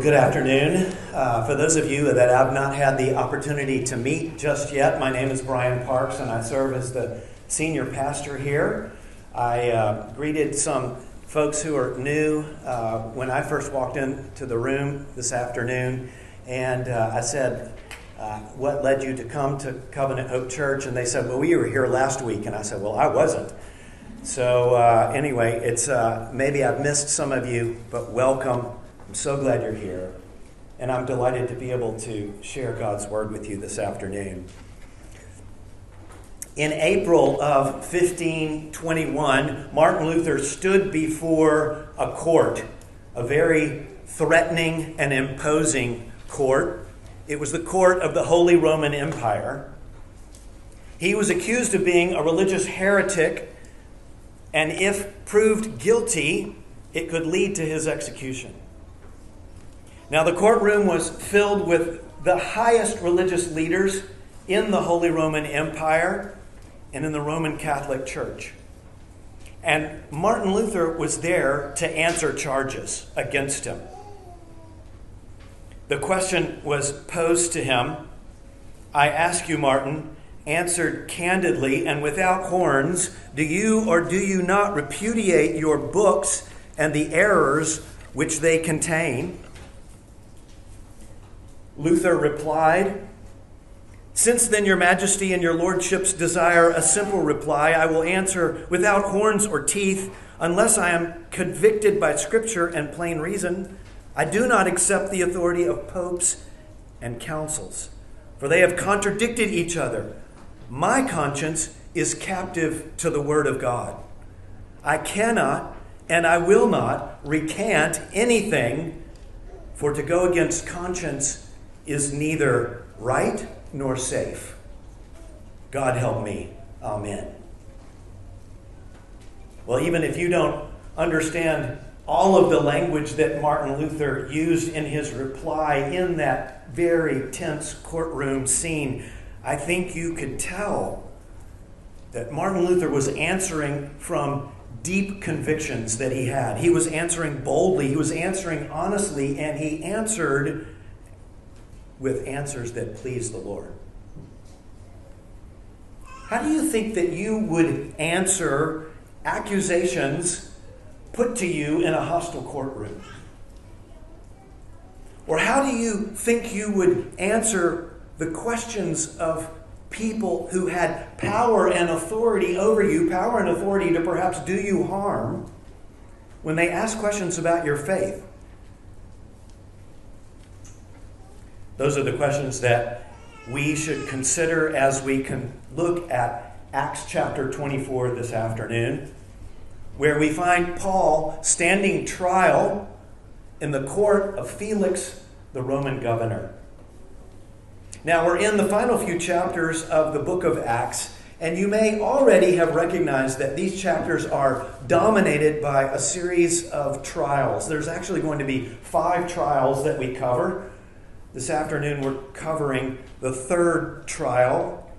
Good afternoon. Uh, for those of you that I've not had the opportunity to meet just yet, my name is Brian Parks and I serve as the senior pastor here. I uh, greeted some folks who are new uh, when I first walked into the room this afternoon, and uh, I said, uh, What led you to come to Covenant Hope Church? And they said, Well, we were here last week. And I said, Well, I wasn't. So, uh, anyway, it's maybe I've missed some of you, but welcome. I'm so glad you're here, and I'm delighted to be able to share God's word with you this afternoon. In April of 1521, Martin Luther stood before a court, a very threatening and imposing court. It was the court of the Holy Roman Empire. He was accused of being a religious heretic, and if proved guilty, it could lead to his execution. Now, the courtroom was filled with the highest religious leaders in the Holy Roman Empire and in the Roman Catholic Church. And Martin Luther was there to answer charges against him. The question was posed to him I ask you, Martin, answered candidly and without horns, do you or do you not repudiate your books and the errors which they contain? Luther replied, Since then, your majesty and your lordships desire a simple reply, I will answer without horns or teeth, unless I am convicted by scripture and plain reason. I do not accept the authority of popes and councils, for they have contradicted each other. My conscience is captive to the word of God. I cannot and I will not recant anything, for to go against conscience is neither right nor safe. God help me. Amen. Well, even if you don't understand all of the language that Martin Luther used in his reply in that very tense courtroom scene, I think you could tell that Martin Luther was answering from deep convictions that he had. He was answering boldly, he was answering honestly, and he answered with answers that please the Lord. How do you think that you would answer accusations put to you in a hostile courtroom? Or how do you think you would answer the questions of people who had power and authority over you, power and authority to perhaps do you harm, when they ask questions about your faith? Those are the questions that we should consider as we can look at Acts chapter 24 this afternoon, where we find Paul standing trial in the court of Felix, the Roman governor. Now, we're in the final few chapters of the book of Acts, and you may already have recognized that these chapters are dominated by a series of trials. There's actually going to be five trials that we cover. This afternoon, we're covering the third trial.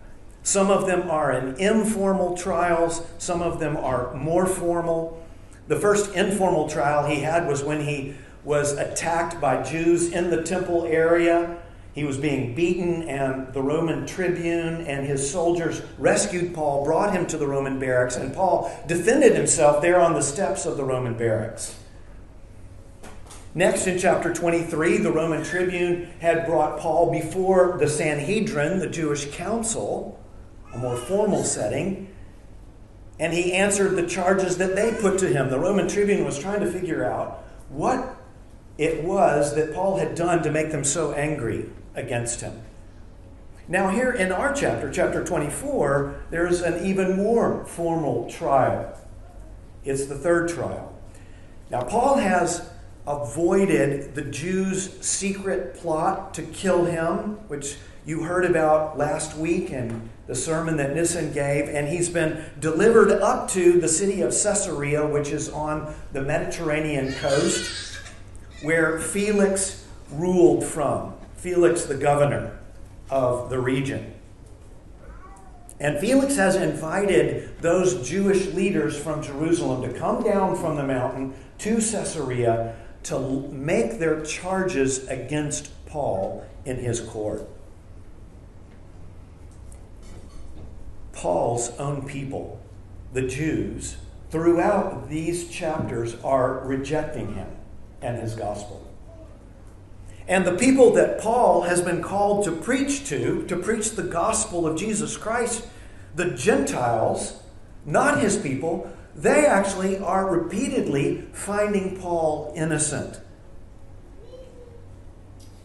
Some of them are in informal trials, some of them are more formal. The first informal trial he had was when he was attacked by Jews in the temple area. He was being beaten, and the Roman tribune and his soldiers rescued Paul, brought him to the Roman barracks, and Paul defended himself there on the steps of the Roman barracks. Next, in chapter 23, the Roman tribune had brought Paul before the Sanhedrin, the Jewish council, a more formal setting, and he answered the charges that they put to him. The Roman tribune was trying to figure out what it was that Paul had done to make them so angry against him. Now, here in our chapter, chapter 24, there's an even more formal trial. It's the third trial. Now, Paul has avoided the Jews' secret plot to kill him, which you heard about last week in the sermon that Nissen gave, and he's been delivered up to the city of Caesarea, which is on the Mediterranean coast, where Felix ruled from. Felix, the governor of the region. And Felix has invited those Jewish leaders from Jerusalem to come down from the mountain to Caesarea to make their charges against Paul in his court. Paul's own people, the Jews, throughout these chapters are rejecting him and his gospel. And the people that Paul has been called to preach to, to preach the gospel of Jesus Christ, the Gentiles, not his people, they actually are repeatedly finding Paul innocent.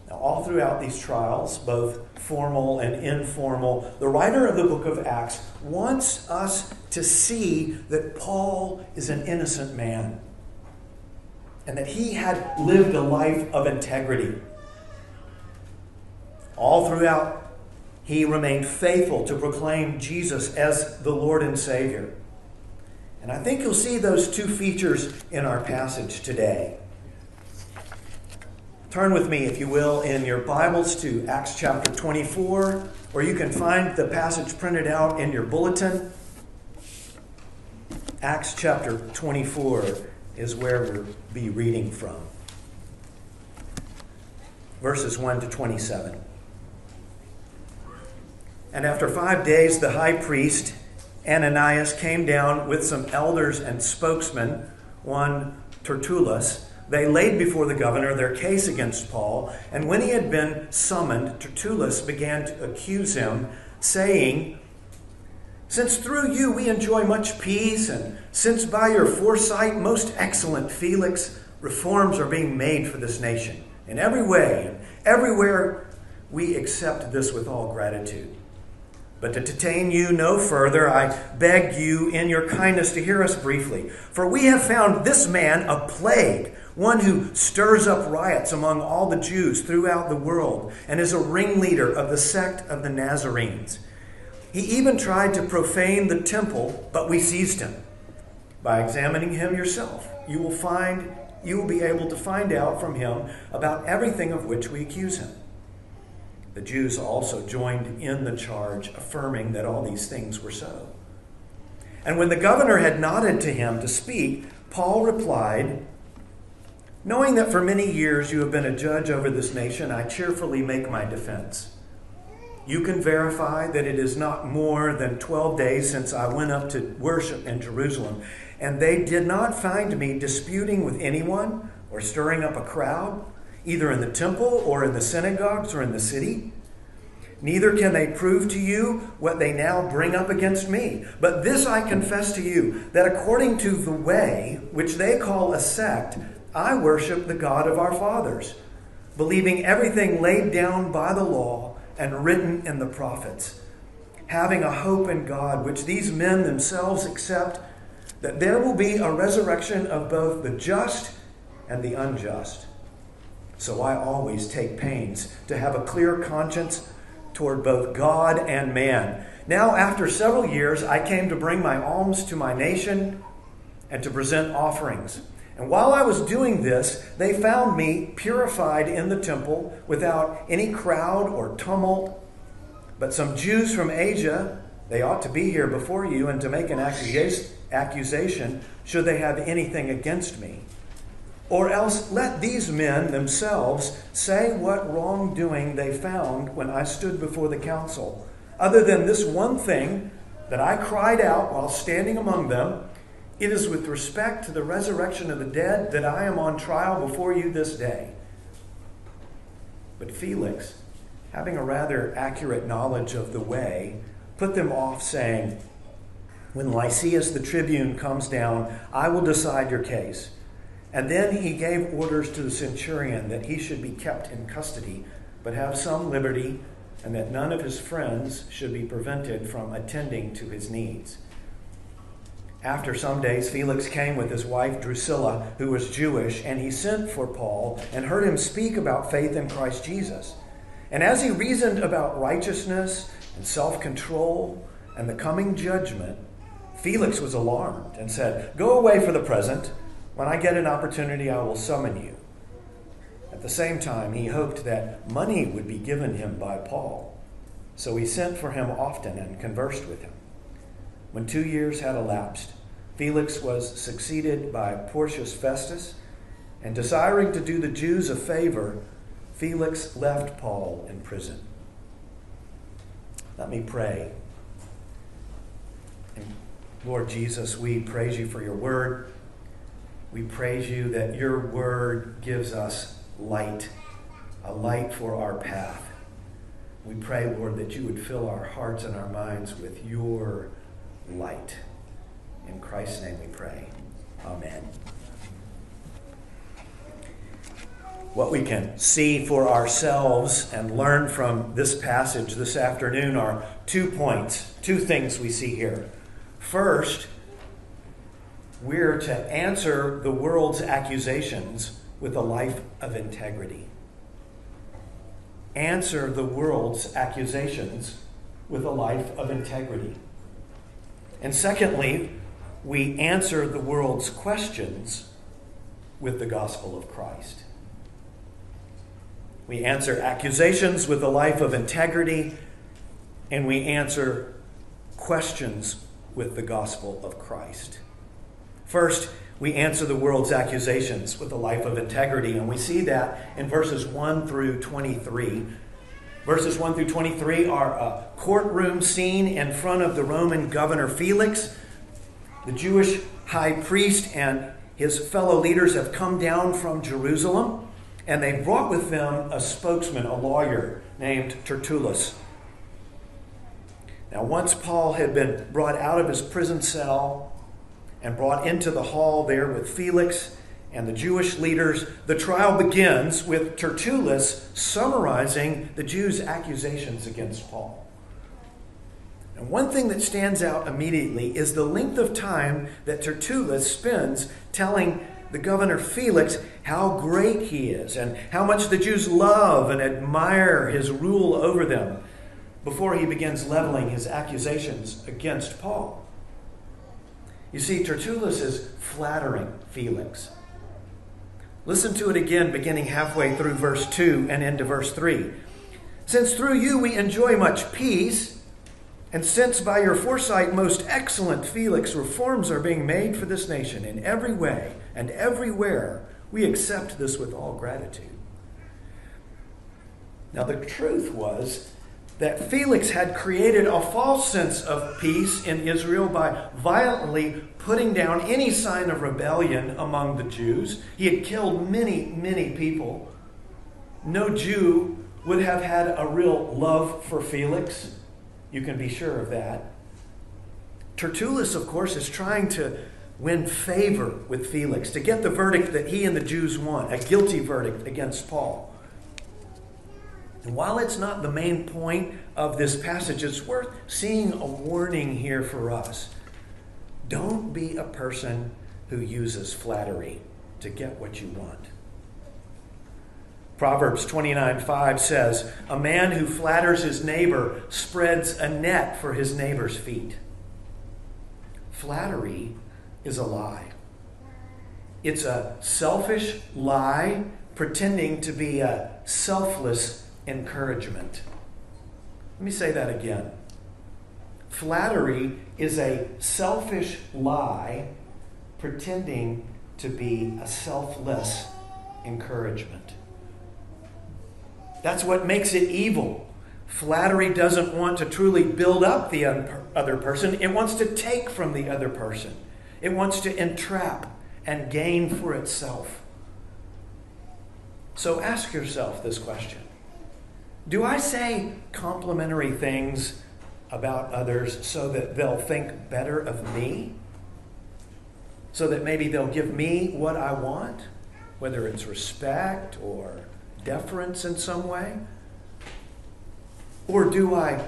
Now, all throughout these trials, both formal and informal, the writer of the book of Acts wants us to see that Paul is an innocent man and that he had lived a life of integrity. All throughout, he remained faithful to proclaim Jesus as the Lord and Savior. And I think you'll see those two features in our passage today. Turn with me, if you will, in your Bibles to Acts chapter 24, or you can find the passage printed out in your bulletin. Acts chapter 24 is where we'll be reading from. Verses 1 to 27. And after five days, the high priest Ananias came down with some elders and spokesmen, one Tertullus. They laid before the governor their case against Paul, and when he had been summoned, Tertullus began to accuse him, saying, Since through you we enjoy much peace, and since by your foresight, most excellent Felix, reforms are being made for this nation, in every way and everywhere we accept this with all gratitude. But to detain you no further, I beg you in your kindness to hear us briefly. For we have found this man a plague, one who stirs up riots among all the Jews throughout the world, and is a ringleader of the sect of the Nazarenes. He even tried to profane the temple, but we seized him. By examining him yourself, you will find you will be able to find out from him about everything of which we accuse him. The Jews also joined in the charge, affirming that all these things were so. And when the governor had nodded to him to speak, Paul replied, Knowing that for many years you have been a judge over this nation, I cheerfully make my defense. You can verify that it is not more than 12 days since I went up to worship in Jerusalem, and they did not find me disputing with anyone or stirring up a crowd either in the temple or in the synagogues or in the city. Neither can they prove to you what they now bring up against me. But this I confess to you that according to the way, which they call a sect, I worship the God of our fathers, believing everything laid down by the law and written in the prophets, having a hope in God, which these men themselves accept, that there will be a resurrection of both the just and the unjust. So I always take pains to have a clear conscience toward both God and man. Now, after several years, I came to bring my alms to my nation and to present offerings. And while I was doing this, they found me purified in the temple without any crowd or tumult. But some Jews from Asia, they ought to be here before you and to make an accusation should they have anything against me. Or else let these men themselves say what wrongdoing they found when I stood before the council, other than this one thing that I cried out while standing among them. It is with respect to the resurrection of the dead that I am on trial before you this day. But Felix, having a rather accurate knowledge of the way, put them off, saying, When Lysias the tribune comes down, I will decide your case. And then he gave orders to the centurion that he should be kept in custody, but have some liberty, and that none of his friends should be prevented from attending to his needs. After some days, Felix came with his wife Drusilla, who was Jewish, and he sent for Paul and heard him speak about faith in Christ Jesus. And as he reasoned about righteousness and self control and the coming judgment, Felix was alarmed and said, Go away for the present. When I get an opportunity, I will summon you. At the same time, he hoped that money would be given him by Paul. So he sent for him often and conversed with him. When two years had elapsed, Felix was succeeded by Porcius Festus, And desiring to do the Jews a favor, Felix left Paul in prison. Let me pray. Lord Jesus, we praise you for your word. We praise you that your word gives us light, a light for our path. We pray, Lord, that you would fill our hearts and our minds with your light. In Christ's name we pray. Amen. What we can see for ourselves and learn from this passage this afternoon are two points, two things we see here. First, we're to answer the world's accusations with a life of integrity. Answer the world's accusations with a life of integrity. And secondly, we answer the world's questions with the gospel of Christ. We answer accusations with a life of integrity, and we answer questions with the gospel of Christ. First, we answer the world's accusations with a life of integrity, and we see that in verses 1 through 23. Verses 1 through 23 are a courtroom scene in front of the Roman governor Felix. The Jewish high priest and his fellow leaders have come down from Jerusalem, and they brought with them a spokesman, a lawyer named Tertullus. Now, once Paul had been brought out of his prison cell and brought into the hall there with Felix and the Jewish leaders, the trial begins with Tertullus summarizing the Jews' accusations against Paul. And one thing that stands out immediately is the length of time that Tertullus spends telling the governor Felix how great he is and how much the Jews love and admire his rule over them before he begins leveling his accusations against Paul. You see, Tertullus is flattering Felix. Listen to it again, beginning halfway through verse 2 and into verse 3. Since through you we enjoy much peace, and since by your foresight, most excellent Felix, reforms are being made for this nation in every way and everywhere, we accept this with all gratitude. Now, the truth was that Felix had created a false sense of peace in Israel by violently putting down any sign of rebellion among the Jews. He had killed many, many people. No Jew would have had a real love for Felix. You can be sure of that. Tertullus, of course, is trying to win favor with Felix, to get the verdict that he and the Jews want, a guilty verdict against Paul. And while it's not the main point of this passage, it's worth seeing a warning here for us. Don't be a person who uses flattery to get what you want. Proverbs 29 5 says, A man who flatters his neighbor spreads a net for his neighbor's feet. Flattery is a lie. It's a selfish lie pretending to be a selfless encouragement. Let me say that again. Flattery is a selfish lie pretending to be a selfless encouragement. That's what makes it evil. Flattery doesn't want to truly build up the other person, it wants to take from the other person, it wants to entrap and gain for itself. So ask yourself this question do I say complimentary things about others so that they'll think better of me? So that maybe they'll give me what I want, whether it's respect or deference in some way? Or do I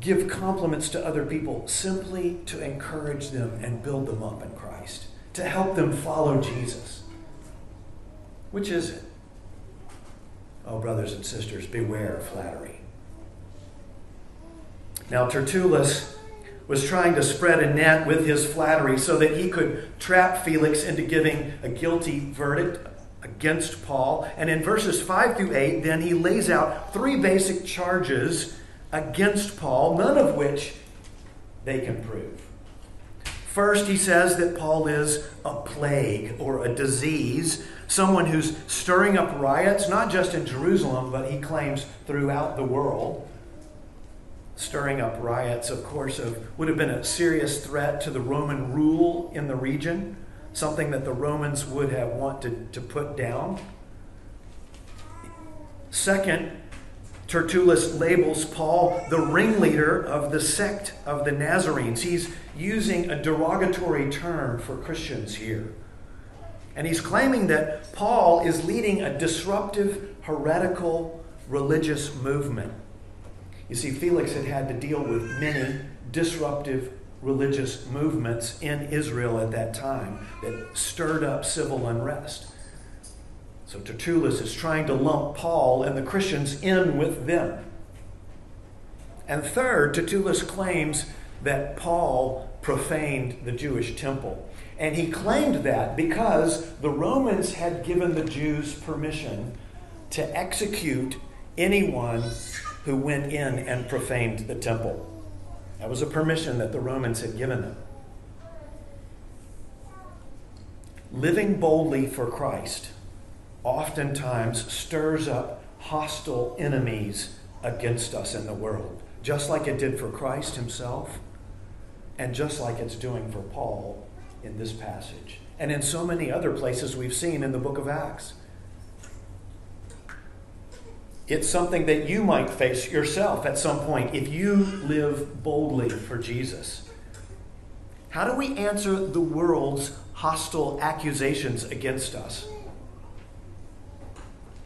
give compliments to other people simply to encourage them and build them up in Christ, to help them follow Jesus? Which is it? Oh, brothers and sisters, beware of flattery. Now, Tertullus was trying to spread a net with his flattery so that he could trap Felix into giving a guilty verdict against Paul. And in verses 5 through 8, then he lays out three basic charges against Paul, none of which they can prove. First, he says that Paul is a plague or a disease, someone who's stirring up riots, not just in Jerusalem, but he claims throughout the world. Stirring up riots, of course, of, would have been a serious threat to the Roman rule in the region, something that the Romans would have wanted to put down. Second, Tertullus labels Paul the ringleader of the sect of the Nazarenes. He's using a derogatory term for Christians here. And he's claiming that Paul is leading a disruptive, heretical religious movement. You see, Felix had had to deal with many disruptive religious movements in Israel at that time that stirred up civil unrest. So Tertullus is trying to lump Paul and the Christians in with them. And third, Tertullus claims that Paul profaned the Jewish temple. And he claimed that because the Romans had given the Jews permission to execute anyone who went in and profaned the temple. That was a permission that the Romans had given them. Living boldly for Christ oftentimes stirs up hostile enemies against us in the world, just like it did for Christ himself, and just like it's doing for Paul in this passage, and in so many other places we've seen in the book of Acts. It's something that you might face yourself at some point if you live boldly for Jesus. How do we answer the world's hostile accusations against us?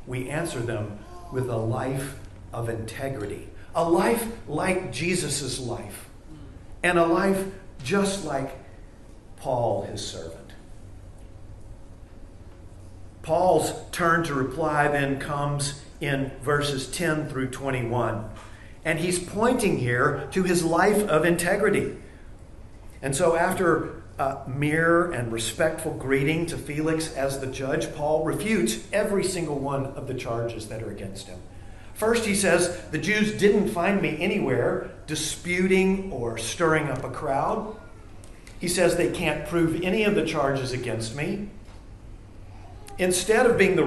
we answer them with a life of integrity, a life like Jesus' life, and a life just like Paul, his servant. Paul's turn to reply then comes in verses 10 through 21. And he's pointing here to his life of integrity. And so, after a mere and respectful greeting to Felix as the judge, Paul refutes every single one of the charges that are against him. First, he says, The Jews didn't find me anywhere disputing or stirring up a crowd. He says they can't prove any of the charges against me. Instead of being the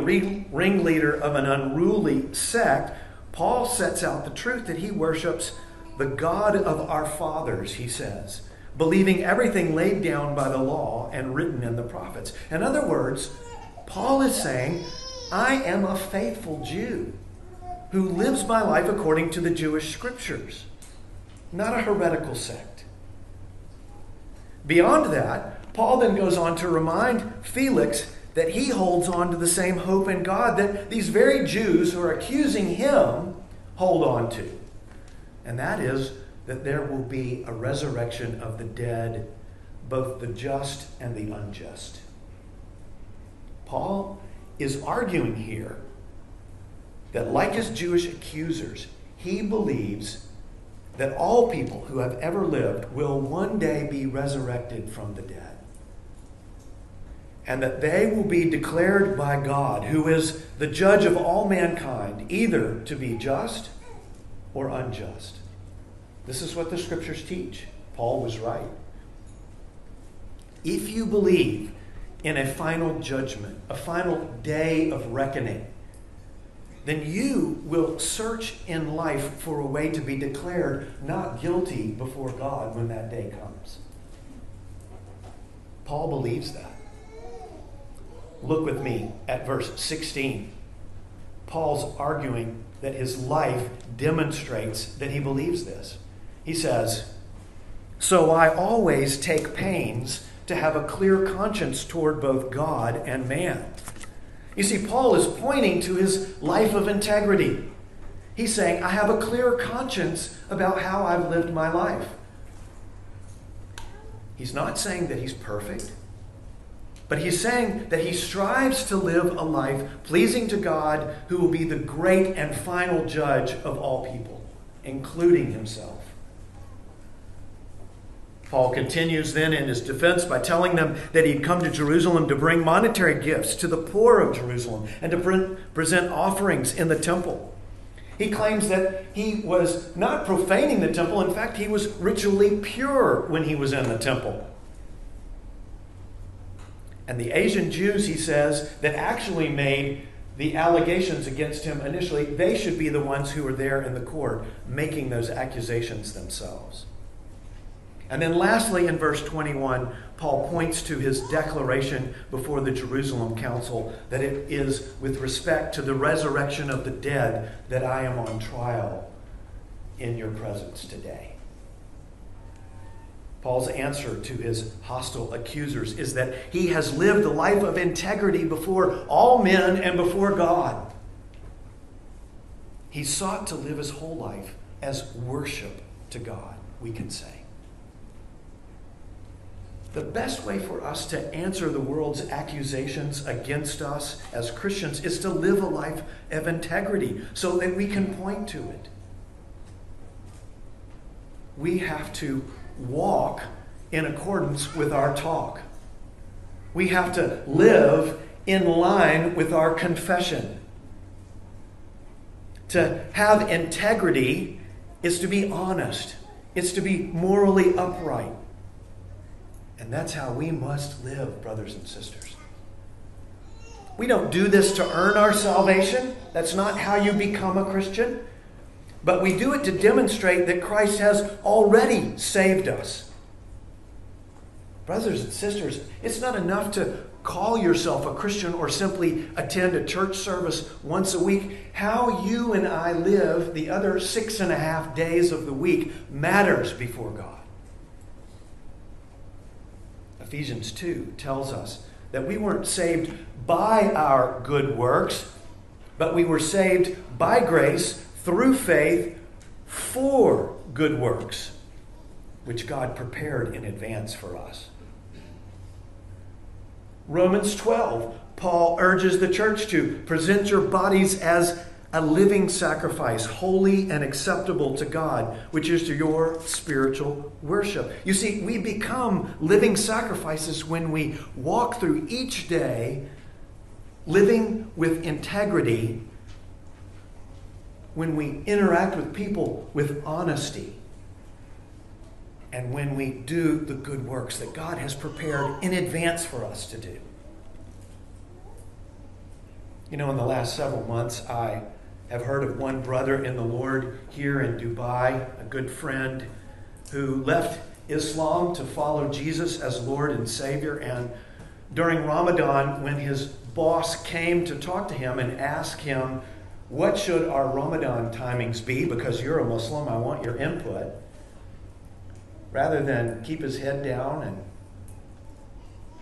ringleader of an unruly sect, Paul sets out the truth that he worships the God of our fathers, he says believing everything laid down by the law and written in the prophets. In other words, Paul is saying, I am a faithful Jew who lives my life according to the Jewish scriptures, not a heretical sect. Beyond that, Paul then goes on to remind Felix that he holds on to the same hope in God that these very Jews who are accusing him hold on to. And that is that there will be a resurrection of the dead, both the just and the unjust. Paul is arguing here that, like his Jewish accusers, he believes that all people who have ever lived will one day be resurrected from the dead. And that they will be declared by God, who is the judge of all mankind, either to be just or unjust. This is what the scriptures teach. Paul was right. If you believe in a final judgment, a final day of reckoning, then you will search in life for a way to be declared not guilty before God when that day comes. Paul believes that. Look with me at verse 16. Paul's arguing that his life demonstrates that he believes this. He says, So I always take pains to have a clear conscience toward both God and man. You see, Paul is pointing to his life of integrity. He's saying, I have a clear conscience about how I've lived my life. He's not saying that he's perfect, but he's saying that he strives to live a life pleasing to God, who will be the great and final judge of all people, including himself. Paul continues then in his defense by telling them that he'd come to Jerusalem to bring monetary gifts to the poor of Jerusalem and to present offerings in the temple. He claims that he was not profaning the temple. In fact, he was ritually pure when he was in the temple. And the Asian Jews, he says, that actually made the allegations against him initially, they should be the ones who were there in the court making those accusations themselves. And then, lastly, in verse 21, Paul points to his declaration before the Jerusalem council that it is with respect to the resurrection of the dead that I am on trial in your presence today. Paul's answer to his hostile accusers is that he has lived a life of integrity before all men and before God. He sought to live his whole life as worship to God, we can say. The best way for us to answer the world's accusations against us as Christians is to live a life of integrity so that we can point to it. We have to walk in accordance with our talk. We have to live in line with our confession. To have integrity is to be honest, it's to be morally upright. And that's how we must live, brothers and sisters. We don't do this to earn our salvation. That's not how you become a Christian. But we do it to demonstrate that Christ has already saved us. Brothers and sisters, it's not enough to call yourself a Christian or simply attend a church service once a week. How you and I live the other six and a half days of the week matters before God. Ephesians 2 tells us that we weren't saved by our good works, but we were saved by grace through faith for good works, which God prepared in advance for us. Romans 12, Paul urges the church to present your bodies as a living sacrifice, holy and acceptable to God, which is to your spiritual worship. You see, we become living sacrifices when we walk through each day living with integrity when we interact with people with honesty, and when we do the good works that God has prepared in advance for us to do. You know, in the last several months, I have heard of one brother in the Lord here in Dubai, a good friend, who left Islam to follow Jesus as Lord and Savior. And during Ramadan, when his boss came to talk to him and ask him what should our Ramadan timings be? Because you're a Muslim, I want your input. Rather than keep his head down and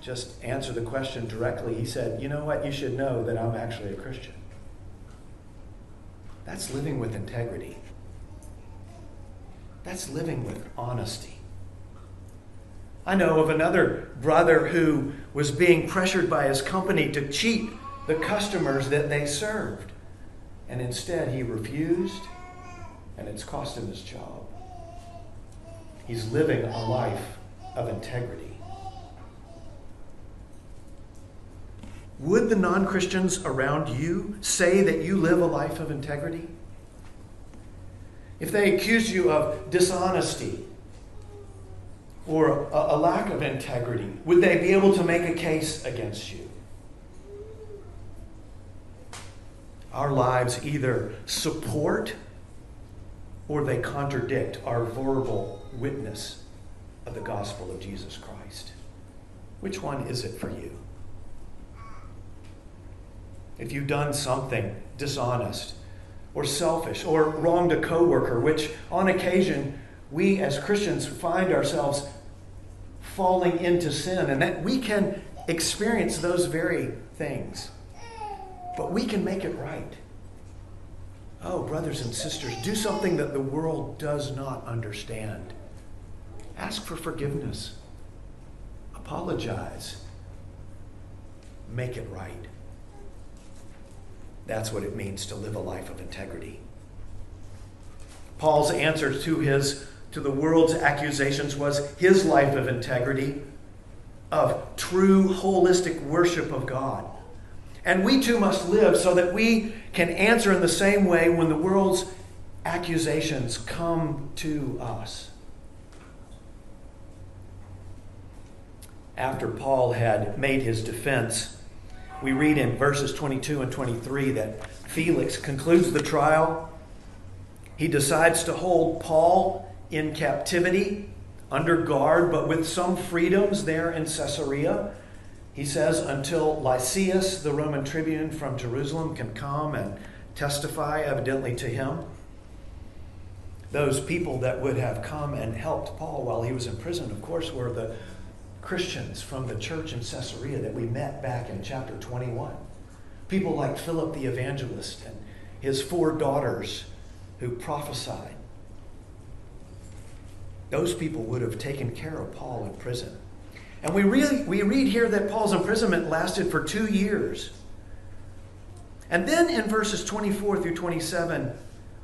just answer the question directly, he said, You know what? You should know that I'm actually a Christian. That's living with integrity. That's living with honesty. I know of another brother who was being pressured by his company to cheat the customers that they served. And instead, he refused, and it's cost him his job. He's living a life of integrity. Would the non Christians around you say that you live a life of integrity? If they accuse you of dishonesty or a, a, lack of integrity, would they be able to make a case against you? Our lives either support or they contradict our verbal witness of the gospel of Jesus Christ. Which one is it for you? If you've done something dishonest or selfish or wronged a coworker, which on occasion we as Christians find ourselves falling into sin, and that we can experience those very things. But we can make it right. Oh, brothers and sisters, do something that the world does not understand. Ask for forgiveness. Apologize. Make it right. That's what it means to live a life of integrity. Paul's answer to his to the world's accusations was his life of integrity, of true holistic worship of God. And we too must live so that we can answer in the same way when the world's accusations come to us. after Paul had made his defense. We read in verses 22 and 23 that Felix concludes the trial. He decides to hold Paul in captivity, under guard, but with some freedoms there in Caesarea. He says, until Lysias, the Roman tribune from Jerusalem, can come and testify evidently to him. Those people that would have come and helped Paul while he was in prison, of course, were the Christians from the church in Caesarea that we met back in chapter 21. People like Philip the evangelist and his four daughters who prophesied. Those people would have taken care of Paul in prison. And we, really, we read here that Paul's imprisonment lasted for two years. And then in verses 24 through 27,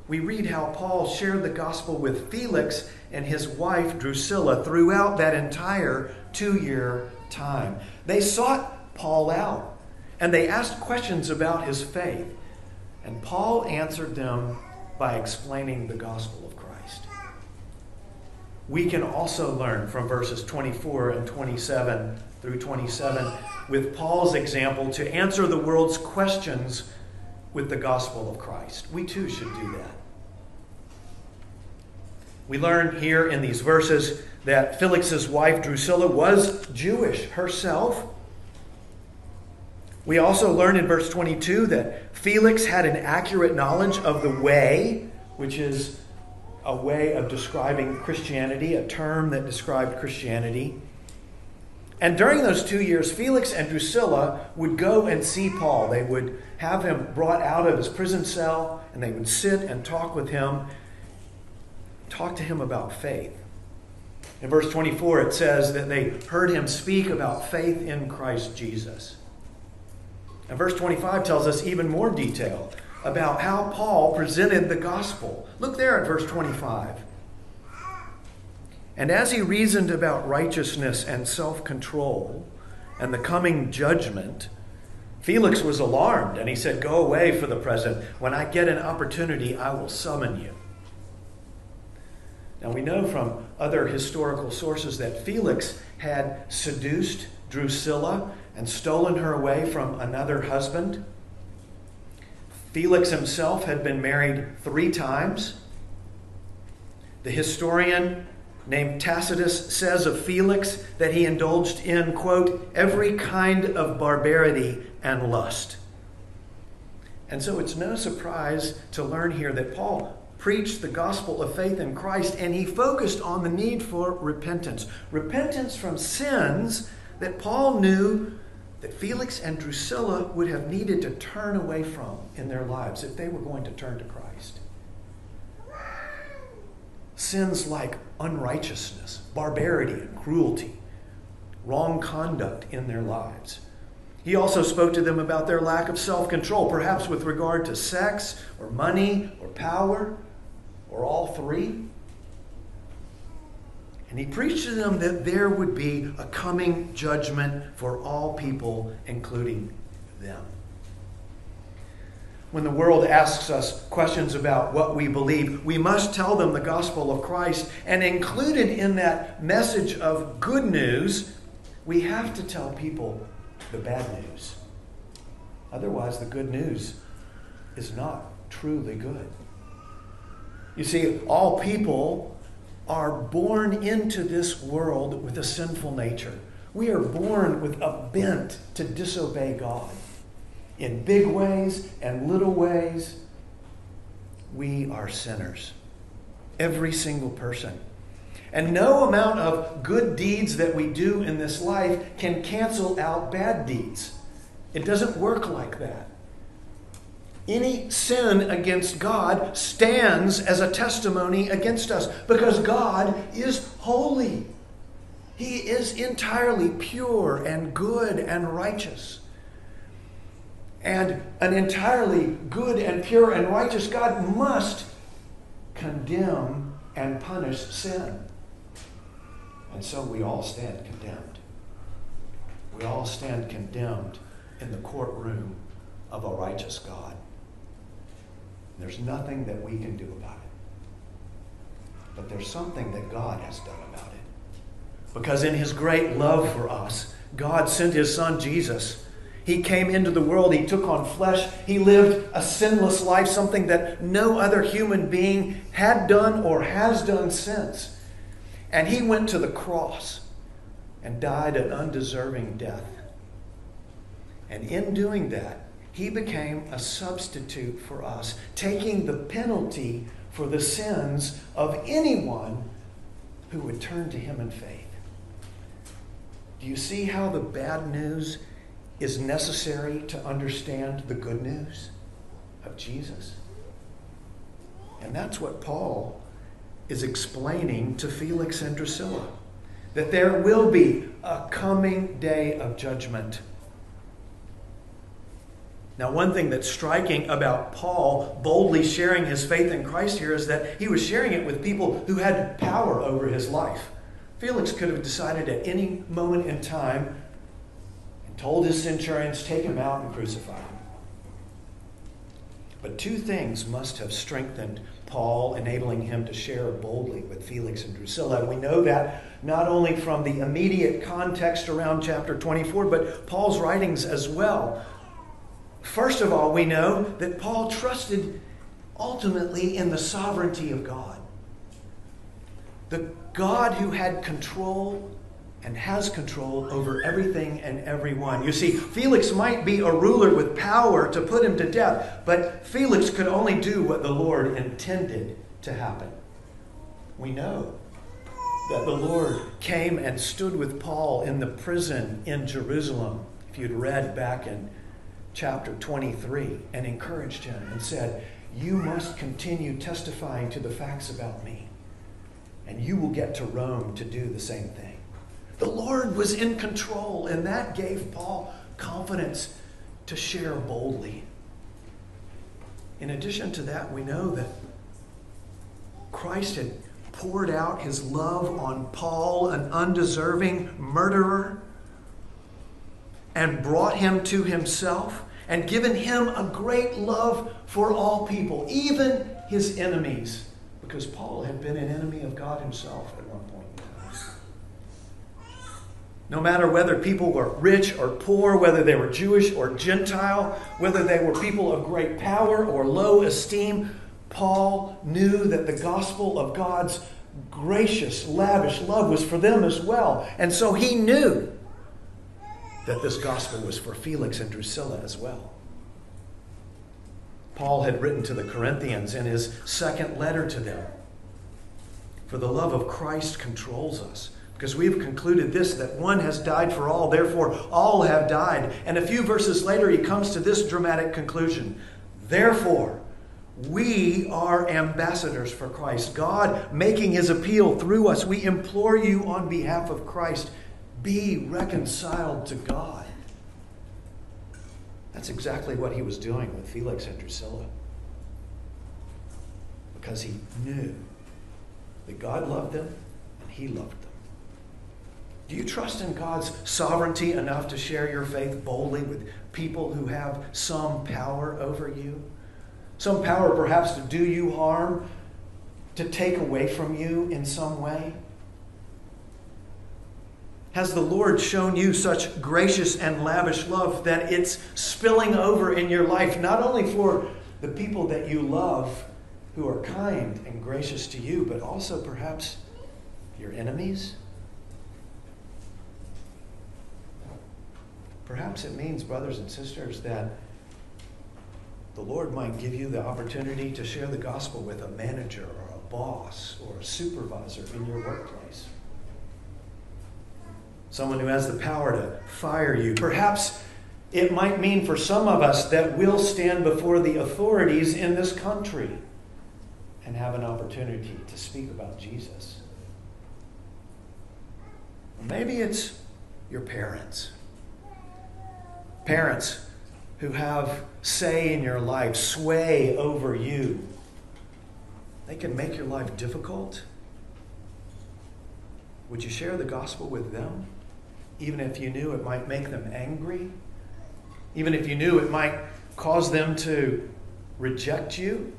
we read how Paul shared the gospel with Felix and his wife Drusilla throughout that entire two year time. They sought Paul out and they asked questions about his faith. And Paul answered them by explaining the gospel of Christ. We can also learn from verses 24 and 27 through 27 with Paul's example to answer the world's questions with the gospel of Christ. We too should do that. We learn here in these verses that Felix's wife Drusilla was Jewish herself. We also learn in verse 22 that Felix had an accurate knowledge of the way, which is a way of describing Christianity, a term that described Christianity. And during those two years, Felix and Drusilla would go and see Paul. They would have him brought out of his prison cell, and they would sit and talk with him, talk to him about faith. In verse 24, it says that they heard him speak about faith in Christ Jesus. And verse 25 tells us even more detail about how Paul presented the gospel. Look there at verse 25. And as he reasoned about righteousness and self control and the coming judgment, Felix was alarmed and he said, Go away for the present. When I get an opportunity, I will summon you. Now we know from other historical sources that Felix had seduced Drusilla and stolen her away from another husband. Felix himself had been married three times. The historian named Tacitus says of Felix that he indulged in, quote, every kind of barbarity and lust. And so it's no surprise to learn here that Paul preached the gospel of faith in Christ and he focused on the need for repentance. Repentance from sins that Paul knew that Felix and Drusilla would have needed to turn away from in their lives if they were going to turn to Christ. Sins like unrighteousness, barbarity, and cruelty, wrong conduct in their lives. He also spoke to them about their lack of self control, perhaps with regard to sex or money or power or all three. And he preached to them that there would be a coming judgment for all people, including them. When the world asks us questions about what we believe, we must tell them the gospel of Christ. And included in that message of good news, we have to tell people the bad news. Otherwise, the good news is not truly good. You see, all people are born into this world with a sinful nature. We are born with a bent to disobey God. In big ways and little ways, we are sinners. Every single person. And no amount of good deeds that we do in this life can cancel out bad deeds. It doesn't work like that. Any sin against God stands as a testimony against us because God is holy. He is entirely pure and good and righteous. And an entirely good and pure and righteous God must condemn and punish sin. And so we all stand condemned. We all stand condemned in the courtroom of a righteous God. There's nothing that we can do about it. But there's something that God has done about it. Because in his great love for us, God sent his son Jesus. He came into the world, he took on flesh, he lived a sinless life, something that no other human being had done or has done since. And he went to the cross and died an undeserving death. And in doing that, he became a substitute for us, taking the penalty for the sins of anyone who would turn to him in faith. Do you see how the bad news is necessary to understand the good news of Jesus? And that's what Paul is explaining to Felix and Drusilla that there will be a coming day of judgment. Now, one thing that's striking about Paul boldly sharing his faith in Christ here is that he was sharing it with people who had power over his life. Felix could have decided at any moment in time and told his centurions, take him out and crucify him. But two things must have strengthened Paul, enabling him to share boldly with Felix and Drusilla. We know that not only from the immediate context around chapter 24, but Paul's writings as well. First of all, we know that Paul trusted ultimately in the sovereignty of God. The God who had control and has control over everything and everyone. You see, Felix might be a ruler with power to put him to death, but Felix could only do what the Lord intended to happen. We know that the Lord came and stood with Paul in the prison in Jerusalem. If you'd read back in chapter 23 and encouraged him and said, You must continue testifying to the facts about me, and you will get to Rome to do the same thing. The Lord was in control, and that gave Paul confidence to share boldly. In addition to that, we know that Christ had poured out his love on Paul, an undeserving murderer, and brought him to himself and given him a great love for all people, even his enemies, because Paul had been an enemy of God himself at one point in time. No matter whether people were rich or poor, whether they were Jewish or Gentile, whether they were people of great power or low esteem, Paul knew that the gospel of God's gracious, lavish love was for them as well. And so he knew that this gospel was for Felix and Drusilla as well. Paul had written to the Corinthians in his second letter to them For the love of Christ controls us. Because we've concluded this that one has died for all, therefore all have died. And a few verses later, he comes to this dramatic conclusion Therefore, we are ambassadors for Christ. God making his appeal through us. We implore you on behalf of Christ be reconciled to God. That's exactly what he was doing with Felix and Drusilla. Because he knew that God loved them and he loved them. Do you trust in God's sovereignty enough to share your faith boldly with people who have some power over you? Some power perhaps to do you harm, to take away from you in some way? Has the Lord shown you such gracious and lavish love that it's spilling over in your life, not only for the people that you love who are kind and gracious to you, but also perhaps your enemies? Perhaps it means, brothers and sisters, that the Lord might give you the opportunity to share the gospel with a manager or a boss or a supervisor in your workplace. Someone who has the power to fire you. Perhaps it might mean for some of us that we'll stand before the authorities in this country and have an opportunity to speak about Jesus. Maybe it's your parents. Parents who have say in your life, sway over you. They can make your life difficult. Would you share the gospel with them? Even if you knew it might make them angry? Even if you knew it might cause them to reject you?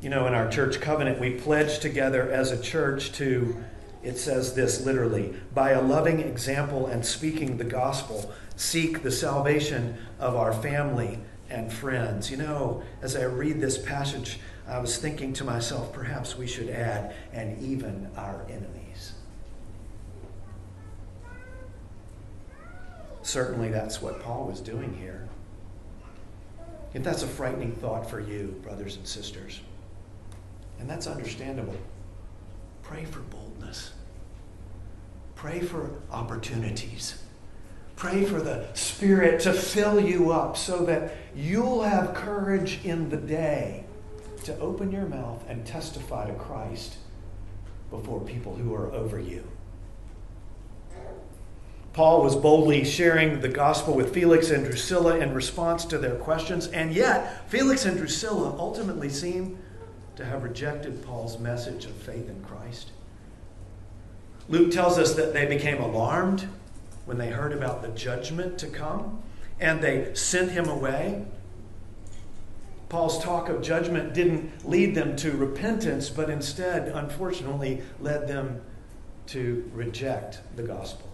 You know, in our church covenant, we pledge together as a church to, it says this literally, by a loving example and speaking the gospel, seek the salvation of our family and friends. You know, as I read this passage, I was thinking to myself, perhaps we should add, and even our enemies. Certainly, that's what Paul was doing here. If that's a frightening thought for you, brothers and sisters, and that's understandable, pray for boldness. Pray for opportunities. Pray for the Spirit to fill you up so that you'll have courage in the day to open your mouth and testify to Christ before people who are over you. Paul was boldly sharing the gospel with Felix and Drusilla in response to their questions, and yet Felix and Drusilla ultimately seem to have rejected Paul's message of faith in Christ. Luke tells us that they became alarmed when they heard about the judgment to come, and they sent him away. Paul's talk of judgment didn't lead them to repentance, but instead, unfortunately, led them to reject the gospel.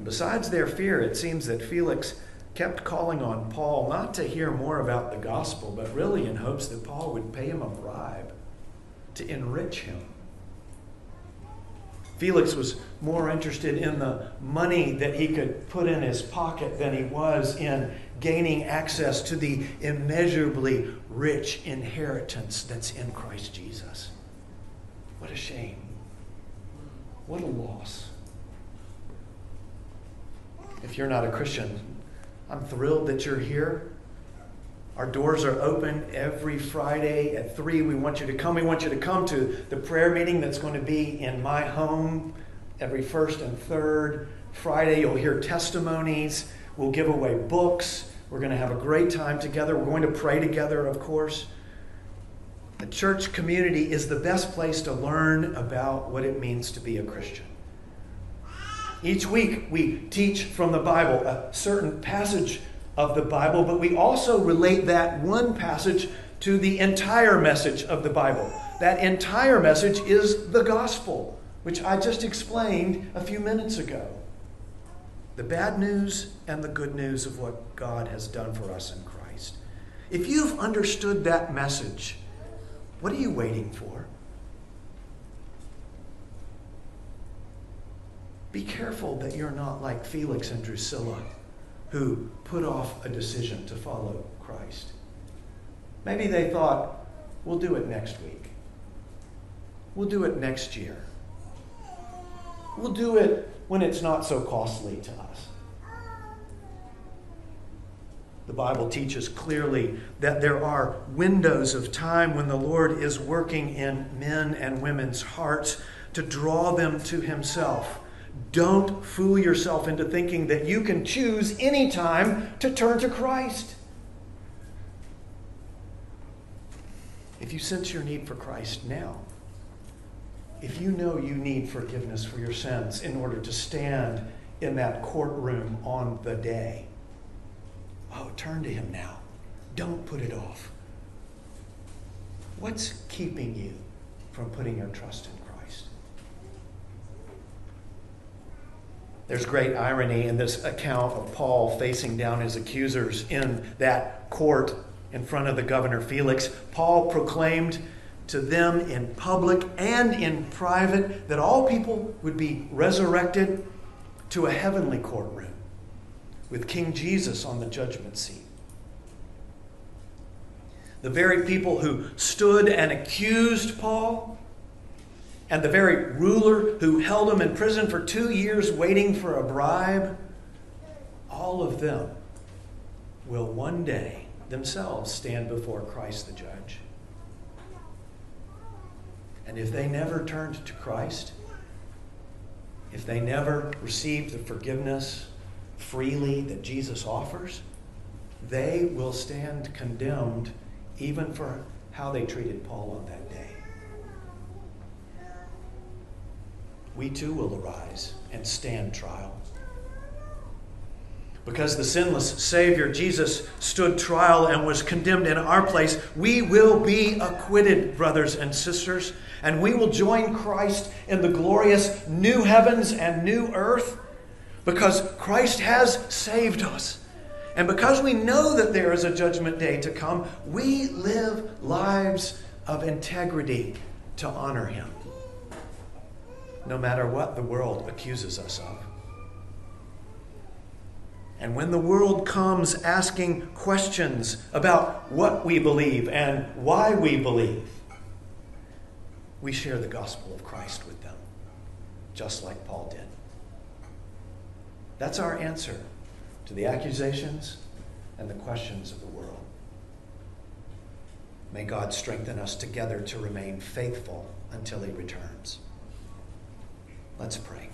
And besides their fear, it seems that Felix kept calling on Paul not to hear more about the gospel, but really in hopes that Paul would pay him a bribe to enrich him. Felix was more interested in the money that he could put in his pocket than he was in gaining access to the immeasurably rich inheritance that's in Christ Jesus. What a shame. What a loss if you're not a Christian, I'm thrilled that you're here. Our doors are open every Friday at 3. We want you to come. We want you to come to the prayer meeting that's going to be in my home every first and third Friday. You'll hear testimonies. We'll give away books. We're going to have a great time together. We're going to pray together, of course. The church community is the best place to learn about what it means to be a Christian. Each week we teach from the Bible a certain passage of the Bible, but we also relate that one passage to the entire message of the Bible. That entire message is the gospel, which I just explained a few minutes ago. The bad news and the good news of what God has done for us in Christ. If you've understood that message, what are you waiting for? Be careful that you're not like Felix and Drusilla, who put off a decision to follow Christ. Maybe they thought, we'll do it next week. We'll do it next year. We'll do it when it's not so costly to us. The Bible teaches clearly that there are windows of time when the Lord is working in men and women's hearts to draw them to Himself don't fool yourself into thinking that you can choose any time to turn to Christ. If you sense your need for Christ now, if you know you need forgiveness for your sins in order to stand in that courtroom on the day, oh, turn to Him now. Don't put it off. What's keeping you from putting your trust in There's great irony in this account of Paul facing down his accusers in that court in front of the governor Felix. Paul proclaimed to them in public and in private that all people would be resurrected to a heavenly courtroom with King Jesus on the judgment seat. The very people who stood and accused Paul and the very ruler who held him in prison for two years waiting for a bribe, all of them will one day themselves stand before Christ the judge. And if they never turned to Christ, if they never received the forgiveness freely that Jesus offers, they will stand condemned even for how they treated Paul on that day. We too will arise and stand trial. Because the sinless Savior, Jesus, stood trial and was condemned in our place, we will be acquitted, brothers and sisters, and we will join Christ in the glorious new heavens and new earth because Christ has saved us. And because we know that there is a judgment day to come, we live lives of integrity to honor Him, no matter what the world accuses us of. And when the world comes asking questions about what we believe and why we believe, we share the gospel of Christ with them, just like Paul did. That's our answer to the accusations and the questions of the world. May God strengthen us together to remain faithful until he returns. Let's pray.